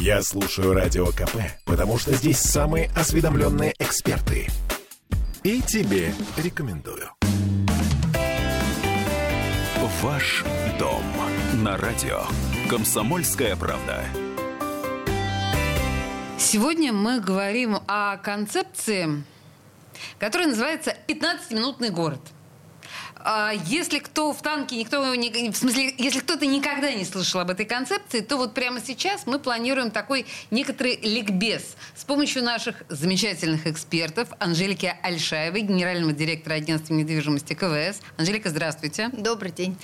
Я слушаю Радио КП, потому что здесь самые осведомленные эксперты. И тебе рекомендую. Ваш дом на радио. Комсомольская правда. Сегодня мы говорим о концепции, которая называется «15-минутный город». А если кто в танке, никто, не, в смысле, если кто-то никогда не слышал об этой концепции, то вот прямо сейчас мы планируем такой некоторый ликбез с помощью наших замечательных экспертов Анжелики Альшаевой, генерального директора агентства недвижимости КВС. Анжелика, здравствуйте. Добрый день.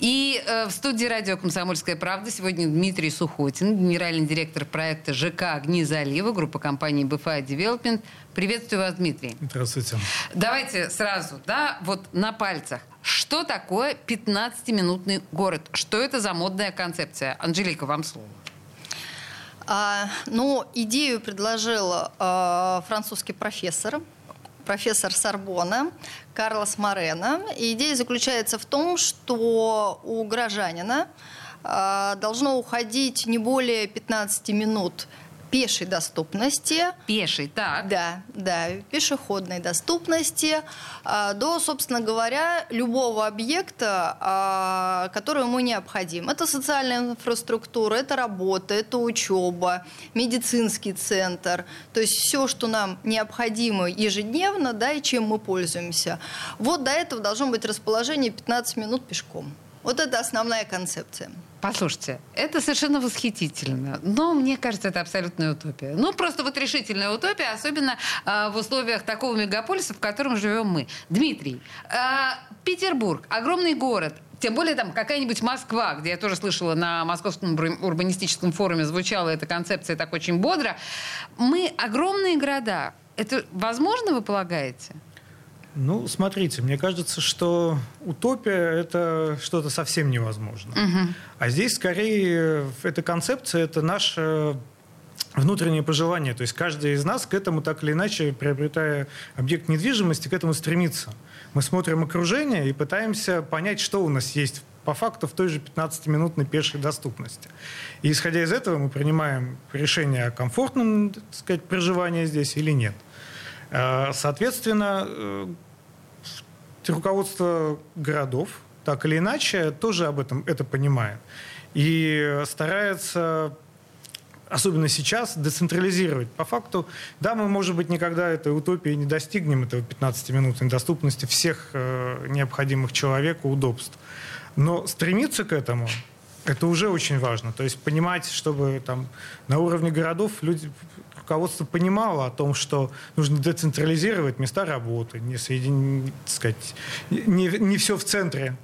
И э, в студии радио «Комсомольская правда» сегодня Дмитрий Сухотин, генеральный директор проекта ЖК «Огни залива», группа компании BFI Development. Приветствую вас, Дмитрий. Здравствуйте. Давайте сразу, да, вот на пальцах. Что такое 15-минутный город? Что это за модная концепция? Анжелика, вам слово. А, ну, идею предложил а, французский профессор, профессор Сорбона Карлос Морено. И идея заключается в том, что у горожанина а, должно уходить не более 15 минут пешей доступности. Пешей, так. Да, да, пешеходной доступности а, до, собственно говоря, любого объекта, а, который ему необходим. Это социальная инфраструктура, это работа, это учеба, медицинский центр. То есть все, что нам необходимо ежедневно, да, и чем мы пользуемся. Вот до этого должно быть расположение 15 минут пешком. Вот это основная концепция. Послушайте, это совершенно восхитительно, но мне кажется, это абсолютная утопия. Ну, просто вот решительная утопия, особенно э, в условиях такого мегаполиса, в котором живем мы. Дмитрий, э, Петербург, огромный город, тем более там какая-нибудь Москва, где я тоже слышала на Московском урбанистическом форуме звучала эта концепция так очень бодро. Мы огромные города. Это возможно, вы полагаете? Ну, смотрите, мне кажется, что утопия – это что-то совсем невозможно. Угу. А здесь, скорее, эта концепция – это наше внутреннее пожелание. То есть каждый из нас к этому так или иначе, приобретая объект недвижимости, к этому стремится. Мы смотрим окружение и пытаемся понять, что у нас есть по факту в той же 15-минутной пешей доступности. И исходя из этого мы принимаем решение о комфортном так сказать, проживании здесь или нет. Э, соответственно, э, руководство городов так или иначе тоже об этом это понимает. И старается особенно сейчас, децентрализировать. По факту, да, мы, может быть, никогда этой утопии не достигнем, этого 15-минутной доступности всех э, необходимых человеку удобств. Но стремиться к этому, это уже очень важно. То есть понимать, чтобы там на уровне городов люди, руководство понимало о том, что нужно децентрализировать места работы, не, соедин... сказать, не, не все в центре.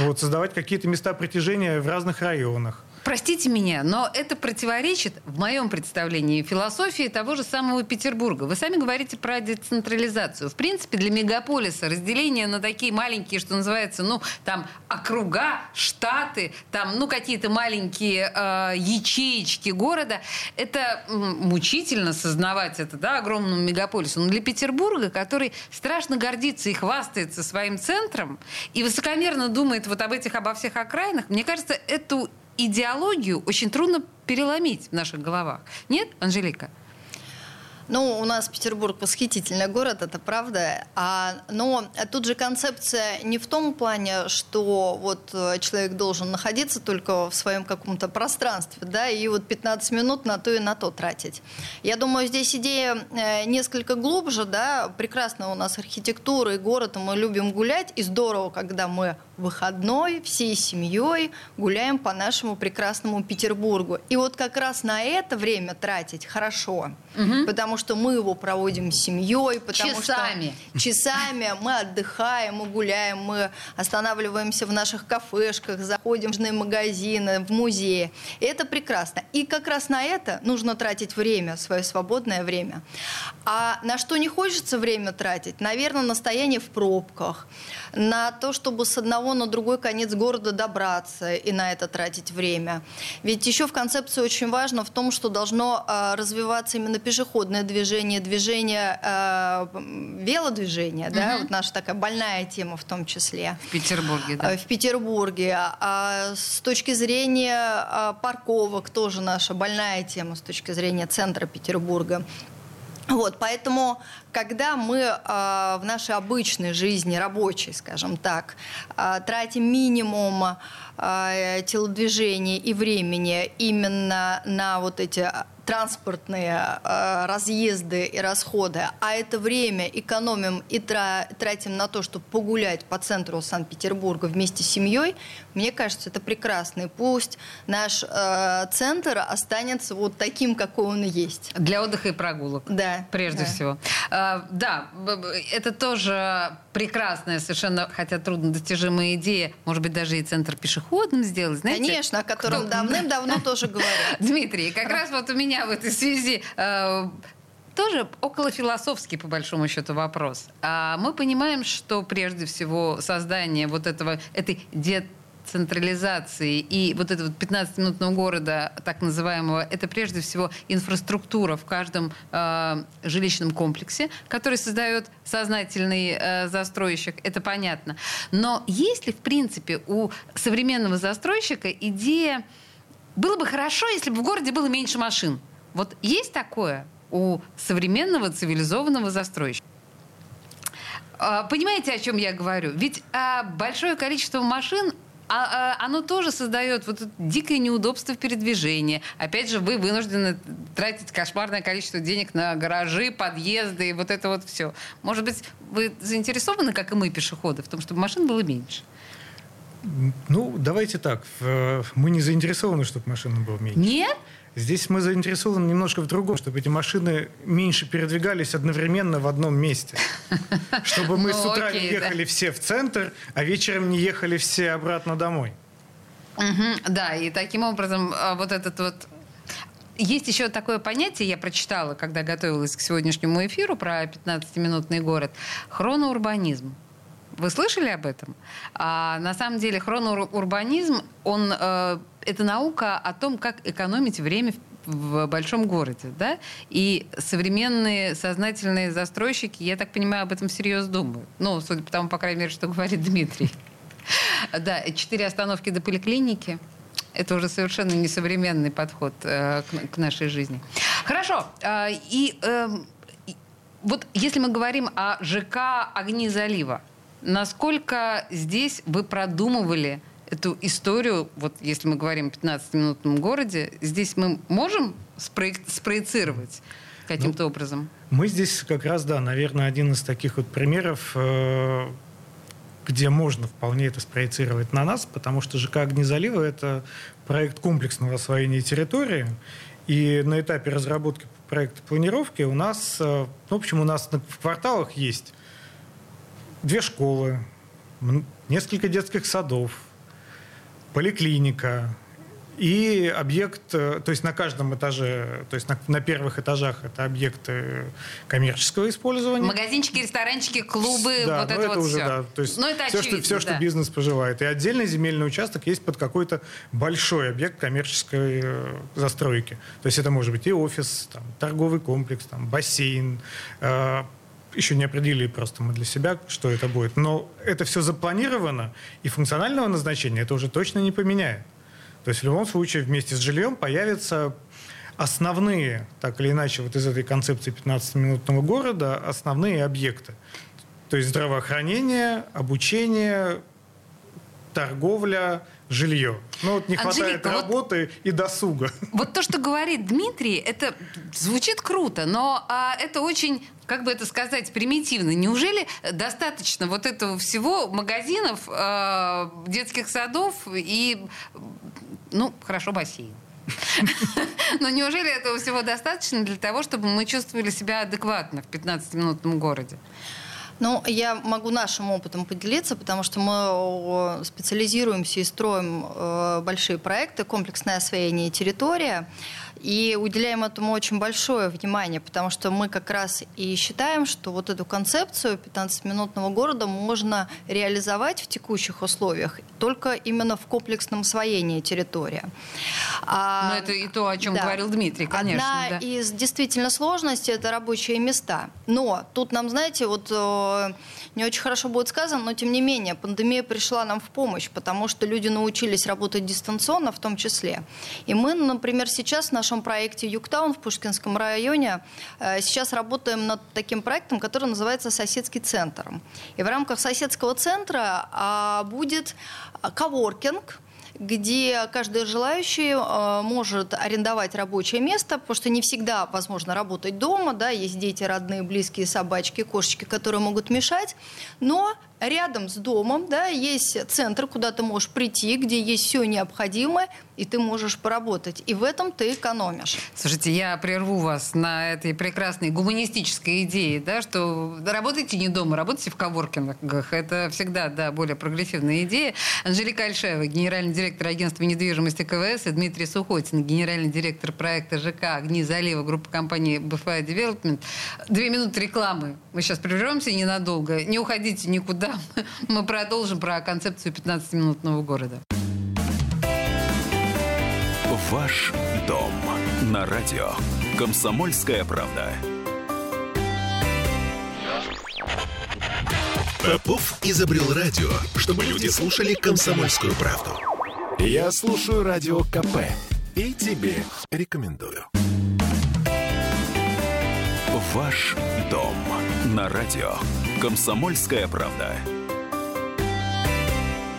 Вот, создавать какие-то места притяжения в разных районах. Простите меня, но это противоречит, в моем представлении, философии того же самого Петербурга. Вы сами говорите про децентрализацию. В принципе, для мегаполиса разделение на такие маленькие, что называется, ну, там, округа, штаты, там, ну, какие-то маленькие э, ячеечки города, это мучительно сознавать это, да, огромному мегаполису. Но для Петербурга, который страшно гордится и хвастается своим центром, и высокомерно думает вот об этих, обо всех окраинах, мне кажется, эту идеологию очень трудно переломить в наших головах. Нет, Анжелика? Ну, у нас Петербург восхитительный город, это правда. А, но тут же концепция не в том плане, что вот э, человек должен находиться только в своем каком-то пространстве, да, и вот 15 минут на то и на то тратить. Я думаю, здесь идея э, несколько глубже, да, прекрасно у нас архитектура и город, и мы любим гулять, и здорово, когда мы выходной всей семьей гуляем по нашему прекрасному Петербургу. И вот как раз на это время тратить хорошо, угу. потому что мы его проводим с семьей, потому часами. что часами мы отдыхаем, мы гуляем, мы останавливаемся в наших кафешках, заходим в магазины, в музеи. И это прекрасно. И как раз на это нужно тратить время, свое свободное время. А на что не хочется время тратить? Наверное, на стояние в пробках, на то, чтобы с одного одного на другой конец города добраться и на это тратить время. Ведь еще в концепции очень важно в том, что должно а, развиваться именно пешеходное движение, движение, э, велодвижение, да, вот наша такая больная тема в том числе. В Петербурге, да. Э, В Петербурге. А с точки зрения а, парковок тоже наша больная тема с точки зрения центра Петербурга. Вот, поэтому, когда мы э, в нашей обычной жизни, рабочей, скажем так, э, тратим минимум э, телодвижения и времени именно на вот эти транспортные э, разъезды и расходы, а это время экономим и тра- тратим на то, чтобы погулять по центру Санкт-Петербурга вместе с семьей, мне кажется, это прекрасно. И пусть наш э, центр останется вот таким, какой он есть. Для отдыха и прогулок. Да. Прежде да. всего. А, да, это тоже прекрасная, совершенно, хотя труднодостижимая идея. Может быть, даже и центр пешеходным сделать, знаете? Конечно, о котором давным-давно тоже говорят. Дмитрий, как раз вот у меня в этой связи э, тоже около философский, по большому счету, вопрос. А мы понимаем, что прежде всего создание вот этого, этой децентрализации и вот этого 15-минутного города, так называемого, это прежде всего инфраструктура в каждом э, жилищном комплексе, который создает сознательный э, застройщик, это понятно. Но есть ли, в принципе, у современного застройщика идея было бы хорошо, если бы в городе было меньше машин. Вот есть такое у современного цивилизованного застройщика? А, Понимаете, о чем я говорю? Ведь а, большое количество машин а, а, оно тоже создает вот дикое неудобство в передвижении. Опять же, вы вынуждены тратить кошмарное количество денег на гаражи, подъезды и вот это вот все. Может быть, вы заинтересованы, как и мы, пешеходы, в том, чтобы машин было меньше? Ну, давайте так. В- Мы не заинтересованы, чтобы машин было меньше. Нет? Здесь мы заинтересованы немножко в другом, чтобы эти машины меньше передвигались одновременно в одном месте. Чтобы мы Ну, с утра не ехали все в центр, а вечером не ехали все обратно домой. Да, и таким образом а, вот этот вот... Есть еще такое понятие, я прочитала, когда готовилась к сегодняшнему эфиру про 15-минутный город. Хроноурбанизм. Вы слышали об этом? А, на самом деле хроноурбанизм, он, э, это наука о том, как экономить время в в большом городе, да? И современные сознательные застройщики, я так понимаю, об этом всерьез думают. Ну, судя по тому, по крайней мере, что говорит Дмитрий. Да, четыре остановки до поликлиники. Это уже совершенно несовременный подход э, к, нашей жизни. Хорошо. э, эм, и вот если мы говорим о ЖК «Огни залива», насколько здесь вы продумывали эту историю, вот если мы говорим о 15-минутном городе, здесь мы можем спроек- спроецировать каким-то образом? Мы здесь как раз, да, наверное, один из таких вот примеров, э, где можно вполне это спроецировать на нас, потому что ЖК «Огни залива» — это проект комплексного освоения территории, и на этапе разработки проекта планировки у нас, э, в общем, у нас на- в кварталах есть две школы, несколько детских садов, поликлиника и объект, э, то есть на каждом этаже, то есть на, на первых этажах это объекты коммерческого использования. Магазинчики, ресторанчики, клубы, Да, вот ну это, вот уже, все. да. То есть ну, это все, очевидно, что, все, что да. бизнес пожелает. И отдельный земельный участок есть под какой-то большой объект коммерческой э, застройки. То есть это может быть и офис, там, торговый комплекс, там, бассейн. э, еще не определили просто мы для себя, что это будет. Но это все запланировано, и функционального назначения это уже точно не поменяет. То есть в любом случае вместе с жильем появятся основные, так или иначе, вот из этой концепции 15-минутного города, основные объекты. То есть здравоохранение, обучение, торговля, жилье. Ну вот не хватает Анжелика, вот- работы и досуга. Вот то, что говорит Дмитрий, это звучит круто, но а, это очень, как бы это сказать, примитивно. Неужели достаточно вот этого всего магазинов, а, детских садов и, ну, хорошо, бассейн? Но неужели этого всего достаточно для того, чтобы мы чувствовали себя адекватно в 15-минутном городе? Ну, я могу нашим опытом поделиться, потому что мы специализируемся и строим э, большие проекты, комплексное освоение территории. И уделяем этому очень большое внимание, потому что мы как раз и считаем, что вот эту концепцию 15-минутного города можно реализовать в текущих условиях только именно в комплексном освоении территории. А, Но это и то, о чем да. говорил Дмитрий, конечно. Одна да. из действительно сложностей – это рабочие места. Но тут нам, знаете, вот э, не очень хорошо будет сказано, но тем не менее пандемия пришла нам в помощь, потому что люди научились работать дистанционно в том числе. И мы, например, сейчас в нашем проекте Югтаун в Пушкинском районе э, сейчас работаем над таким проектом, который называется «Соседский центр». И в рамках соседского центра а, будет коворкинг, где каждый желающий э, может арендовать рабочее место, потому что не всегда возможно работать дома, да, есть дети, родные, близкие, собачки, кошечки, которые могут мешать, но рядом с домом да, есть центр, куда ты можешь прийти, где есть все необходимое, и ты можешь поработать. И в этом ты экономишь. Слушайте, я прерву вас на этой прекрасной гуманистической идее, да, что работайте не дома, работайте в коворкингах. Это всегда да, более прогрессивная идея. Анжелика Альшева, генеральный директор агентства недвижимости КВС, и Дмитрий Сухотин, генеральный директор проекта ЖК «Огни залива» группы компании BFI Development. Две минуты рекламы. Мы сейчас прервемся ненадолго. Не уходите никуда мы продолжим про концепцию 15-минутного города. Ваш дом на радио. Комсомольская правда. Попов изобрел радио, чтобы люди слушали комсомольскую правду. Я слушаю радио КП и тебе рекомендую. Ваш дом на радио. Комсомольская правда.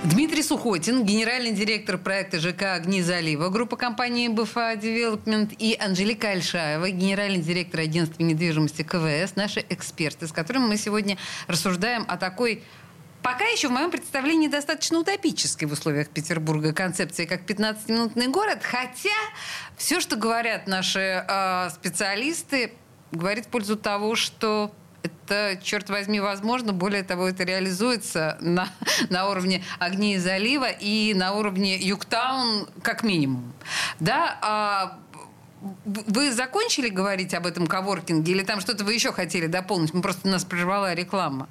Дмитрий Сухотин, генеральный директор проекта ЖК «Огни залива», группа компании БФА Девелопмент и Анжелика Альшаева, генеральный директор агентства недвижимости КВС, наши эксперты, с которыми мы сегодня рассуждаем о такой Пока еще в моем представлении достаточно утопической в условиях Петербурга концепции как 15-минутный город, хотя все, что говорят наши э, специалисты, говорит в пользу того, что это, черт возьми, возможно. Более того, это реализуется на, на уровне огней залива и на уровне Югтаун как минимум. Да, а вы закончили говорить об этом коворкинге или там что-то вы еще хотели дополнить? Мы просто нас прервала реклама.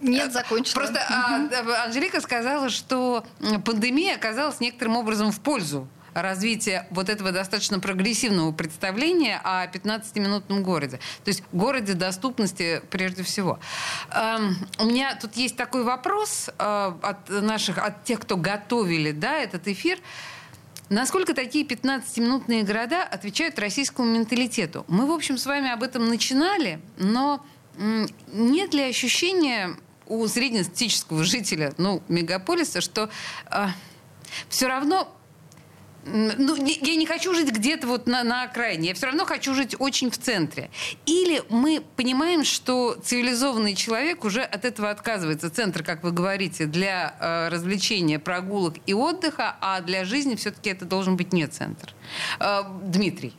Нет, закончила. Просто а, Анжелика сказала, что пандемия оказалась некоторым образом в пользу развития вот этого достаточно прогрессивного представления о 15-минутном городе. То есть городе доступности прежде всего. Эм, у меня тут есть такой вопрос э, от наших, от тех, кто готовили да, этот эфир. Насколько такие 15-минутные города отвечают российскому менталитету? Мы, в общем, с вами об этом начинали, но нет ли ощущения у среднестатистического жителя ну, мегаполиса, что э, все равно ну, я не хочу жить где-то вот на, на окраине, я все равно хочу жить очень в центре. Или мы понимаем, что цивилизованный человек уже от этого отказывается. Центр, как вы говорите, для э, развлечения, прогулок и отдыха, а для жизни все-таки это должен быть не центр. Э, Дмитрий.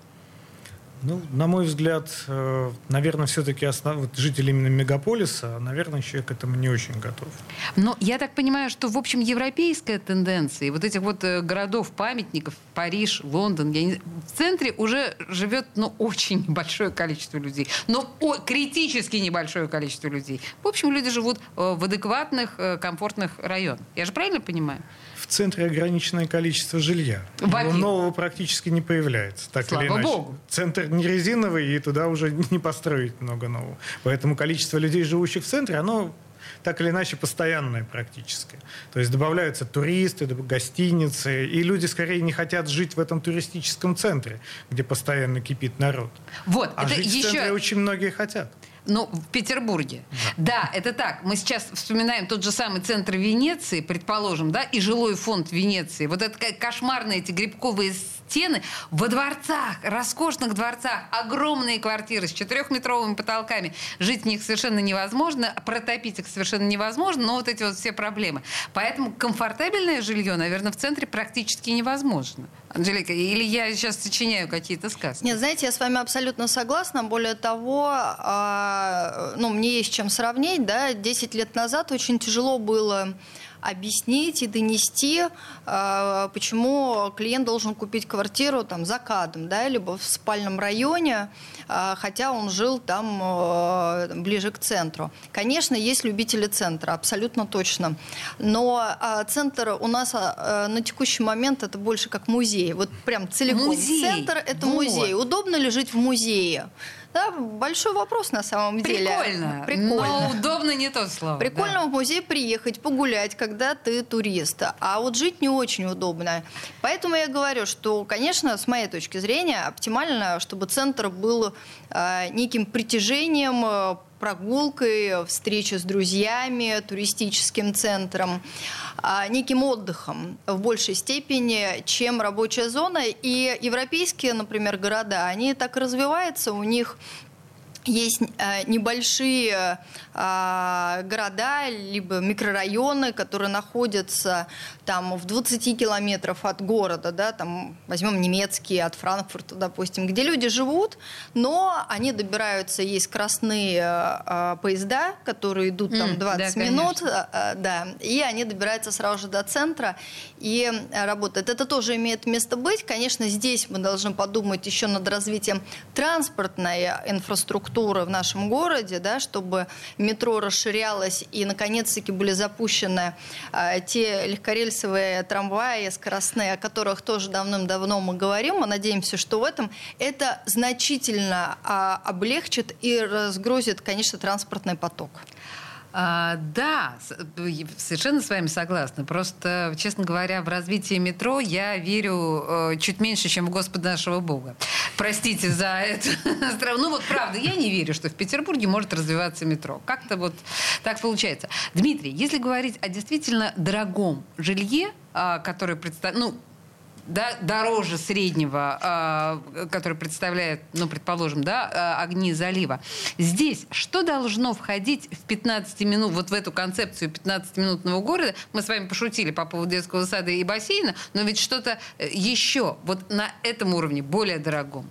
Ну, на мой взгляд, э, наверное, все-таки основ... вот житель именно мегаполиса, наверное, человек к этому не очень готов. Но я так понимаю, что, в общем, европейская тенденция, вот этих вот э, городов-памятников, Париж, Лондон, я не... в центре уже живет, ну, очень небольшое количество людей. Но о, критически небольшое количество людей. В общем, люди живут э, в адекватных, комфортных районах. Я же правильно понимаю? В центре ограниченное количество жилья. Нового практически не появляется. Так Слава или иначе. Богу. Центр не резиновый, и туда уже не построить много нового. Поэтому количество людей, живущих в центре, оно так или иначе постоянное практически. То есть добавляются туристы, гостиницы, и люди скорее не хотят жить в этом туристическом центре, где постоянно кипит народ. Вот, а это жить еще... в центре очень многие хотят. Ну, в Петербурге. Да. да, это так. Мы сейчас вспоминаем тот же самый центр Венеции, предположим, да, и жилой фонд Венеции. Вот это кошмарные эти грибковые стены во дворцах, роскошных дворцах, огромные квартиры с четырехметровыми потолками. Жить в них совершенно невозможно, протопить их совершенно невозможно, но вот эти вот все проблемы. Поэтому комфортабельное жилье, наверное, в центре практически невозможно. Анжелика, или я сейчас сочиняю какие-то сказки? Нет, знаете, я с вами абсолютно согласна. Более того, а, ну, мне есть чем сравнить. Да? 10 лет назад очень тяжело было объяснить и донести, э, почему клиент должен купить квартиру там за кадом, да, либо в спальном районе, э, хотя он жил там э, ближе к центру. Конечно, есть любители центра, абсолютно точно. Но центр у нас на текущий момент это больше как музей. Вот прям целиком. Музей. Центр это вот. музей. Удобно ли жить в музее? Да, большой вопрос на самом деле. Прикольно. Прикольно. Но удобно не то слово. Прикольно да. в музей приехать, погулять, когда ты турист. А вот жить не очень удобно. Поэтому я говорю, что, конечно, с моей точки зрения, оптимально, чтобы центр был э, неким притяжением э, прогулкой, встречей с друзьями, туристическим центром, а, неким отдыхом в большей степени, чем рабочая зона. И европейские, например, города, они так развиваются, у них есть э, небольшие э, города, либо микрорайоны, которые находятся там в 20 километров от города, да, там возьмем немецкие от Франкфурта, допустим, где люди живут, но они добираются, есть скоростные э, поезда, которые идут там 20 да, минут, да, и они добираются сразу же до центра и работают. Это тоже имеет место быть. Конечно, здесь мы должны подумать еще над развитием транспортной инфраструктуры, инфраструктуры в нашем городе, да, чтобы метро расширялось и, наконец-таки, были запущены э, те легкорельсовые трамваи скоростные, о которых тоже давным-давно мы говорим. Мы надеемся, что в этом это значительно э, облегчит и разгрузит, конечно, транспортный поток. А, да, совершенно с вами согласна. Просто, честно говоря, в развитие метро я верю э, чуть меньше, чем в Господа нашего Бога. Простите за это. Ну вот правда, я не верю, что в Петербурге может развиваться метро. Как-то вот так получается. Дмитрий, если говорить о действительно дорогом жилье, а, которое представляет, ну, да, дороже среднего, э, который представляет, ну, предположим, да, э, огни залива. Здесь что должно входить в 15 минут, вот в эту концепцию 15-минутного города? Мы с вами пошутили по поводу детского сада и бассейна, но ведь что-то э, еще вот на этом уровне, более дорогом.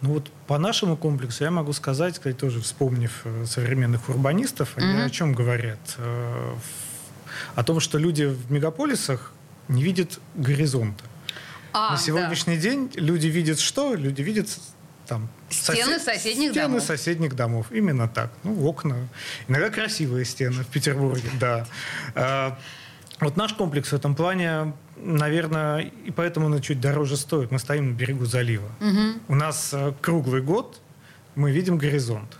Ну вот по нашему комплексу я могу сказать, кстати, тоже вспомнив э, современных урбанистов, они mm-hmm. о чем говорят? О том, что люди в мегаполисах не видят горизонта. А, На сегодняшний да. день люди видят что? Люди видят там стены сосед... соседних стены домов. соседних домов. Именно так. Ну, окна. Иногда красивые стены в Петербурге, да. А, вот наш комплекс в этом плане, наверное, и поэтому он чуть дороже стоит. Мы стоим на берегу залива. Угу. У нас э, круглый год мы видим горизонт.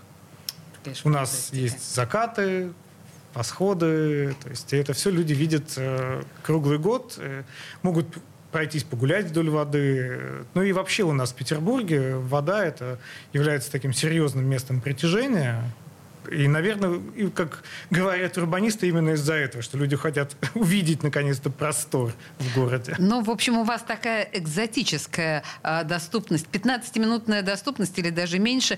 Конечно, У нас есть закаты, восходы, то есть это все люди видят э, круглый год, э, могут пройтись погулять вдоль воды. Ну и вообще у нас в Петербурге вода это является таким серьезным местом притяжения. И, наверное, и, как говорят урбанисты, именно из-за этого, что люди хотят увидеть, наконец-то, простор в городе. Ну, в общем, у вас такая экзотическая э, доступность, 15-минутная доступность или даже меньше.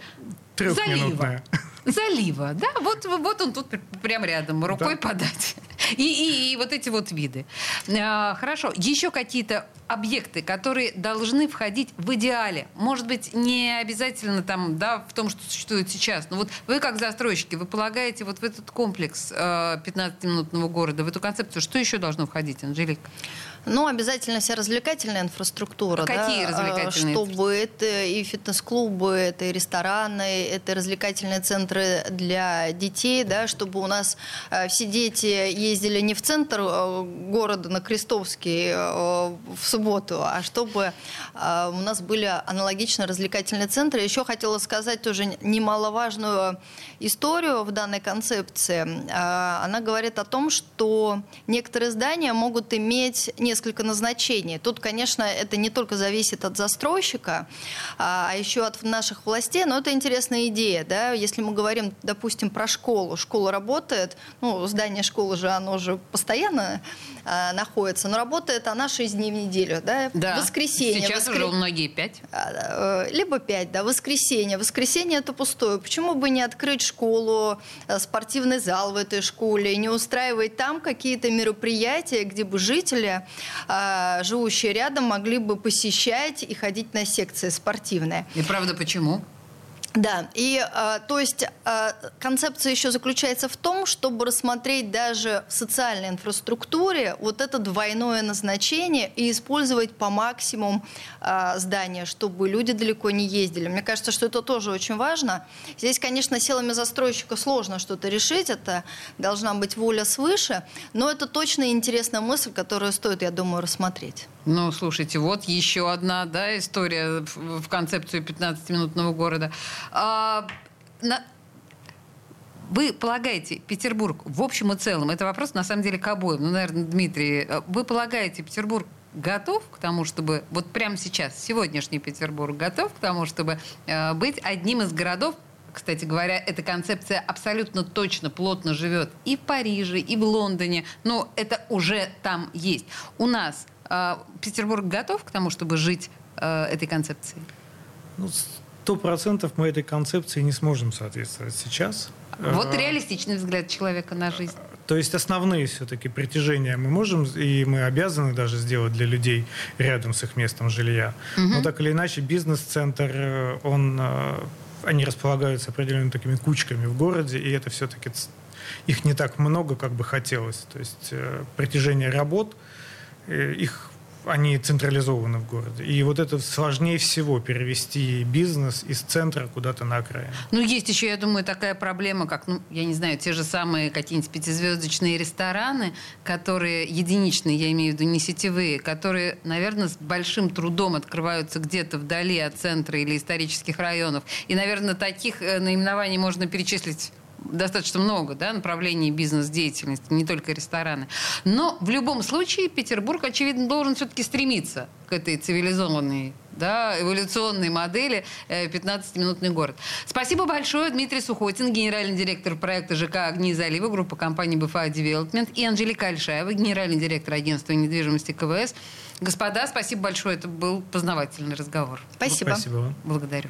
Трехминутная. Залива залива, да, вот, вот он тут прямо рядом, рукой да. подать. И, и, и вот эти вот виды. А, хорошо, еще какие-то объекты, которые должны входить в идеале. Может быть, не обязательно там, да, в том, что существует сейчас. Но вот вы как застройщики, вы полагаете вот в этот комплекс э, 15-минутного города, в эту концепцию, что еще должно входить, Анжелика? Ну, обязательно вся развлекательная инфраструктура. А да, какие развлекательные? Чтобы это и фитнес-клубы, это и рестораны, это развлекательные центры для детей, да, чтобы у нас э, все дети ездили не в центр э, города на Крестовский э, в субботу, а чтобы у нас были аналогично развлекательные центры. Еще хотела сказать тоже немаловажную историю в данной концепции. Она говорит о том, что некоторые здания могут иметь не несколько назначений. Тут, конечно, это не только зависит от застройщика, а еще от наших властей, но это интересная идея. Да? Если мы говорим, допустим, про школу. Школа работает, ну, здание школы же, оно же постоянно а, находится, но работает она 6 дней в неделю. Да? Да. Воскресенье. Сейчас воскр... уже многие 5. А, э, либо 5, да. Воскресенье. Воскресенье это пустое. Почему бы не открыть школу, э, спортивный зал в этой школе, не устраивать там какие-то мероприятия, где бы жители а, живущие рядом могли бы посещать и ходить на секции спортивные. И правда почему? Да, и э, то есть э, концепция еще заключается в том, чтобы рассмотреть даже в социальной инфраструктуре вот это двойное назначение и использовать по максимуму э, здания, чтобы люди далеко не ездили. Мне кажется, что это тоже очень важно. Здесь, конечно, силами застройщика сложно что-то решить, это должна быть воля свыше, но это точно интересная мысль, которую стоит, я думаю, рассмотреть. Ну, слушайте, вот еще одна да, история в, концепцию 15-минутного города. А. Вы полагаете, Петербург в общем и целом, это вопрос на самом деле к обоим, ну, наверное, Дмитрий, э, вы полагаете, Петербург готов к тому, чтобы, вот прямо сейчас, сегодняшний Петербург готов к тому, чтобы э, быть одним из городов, кстати говоря, эта концепция абсолютно точно, плотно живет и в Париже, и в Лондоне, но это уже там есть. У нас э, Петербург готов к тому, чтобы жить э, этой концепцией? Ну, сто процентов мы этой концепции не сможем соответствовать сейчас. Вот э, реалистичный взгляд человека на жизнь. То есть основные все-таки притяжения мы можем и мы обязаны даже сделать для людей рядом с их местом жилья. Угу. Но так или иначе бизнес-центр, э, он, э, они располагаются определенными такими кучками в городе, и это все-таки их не так много, как бы хотелось. То есть притяжение работ, их они централизованы в городе. И вот это сложнее всего перевести бизнес из центра куда-то на окраину. Ну, есть еще, я думаю, такая проблема, как, ну, я не знаю, те же самые какие-нибудь пятизвездочные рестораны, которые единичные, я имею в виду не сетевые, которые, наверное, с большим трудом открываются где-то вдали от центра или исторических районов. И, наверное, таких э, наименований можно перечислить достаточно много да, направлений бизнес-деятельности, не только рестораны. Но в любом случае Петербург, очевидно, должен все-таки стремиться к этой цивилизованной да, эволюционной модели 15-минутный э, город. Спасибо большое, Дмитрий Сухотин, генеральный директор проекта ЖК «Огни залива», группа компании БФА Девелопмент, и Анжелика Альшаева, генеральный директор агентства недвижимости КВС. Господа, спасибо большое, это был познавательный разговор. Спасибо. Спасибо. Благодарю.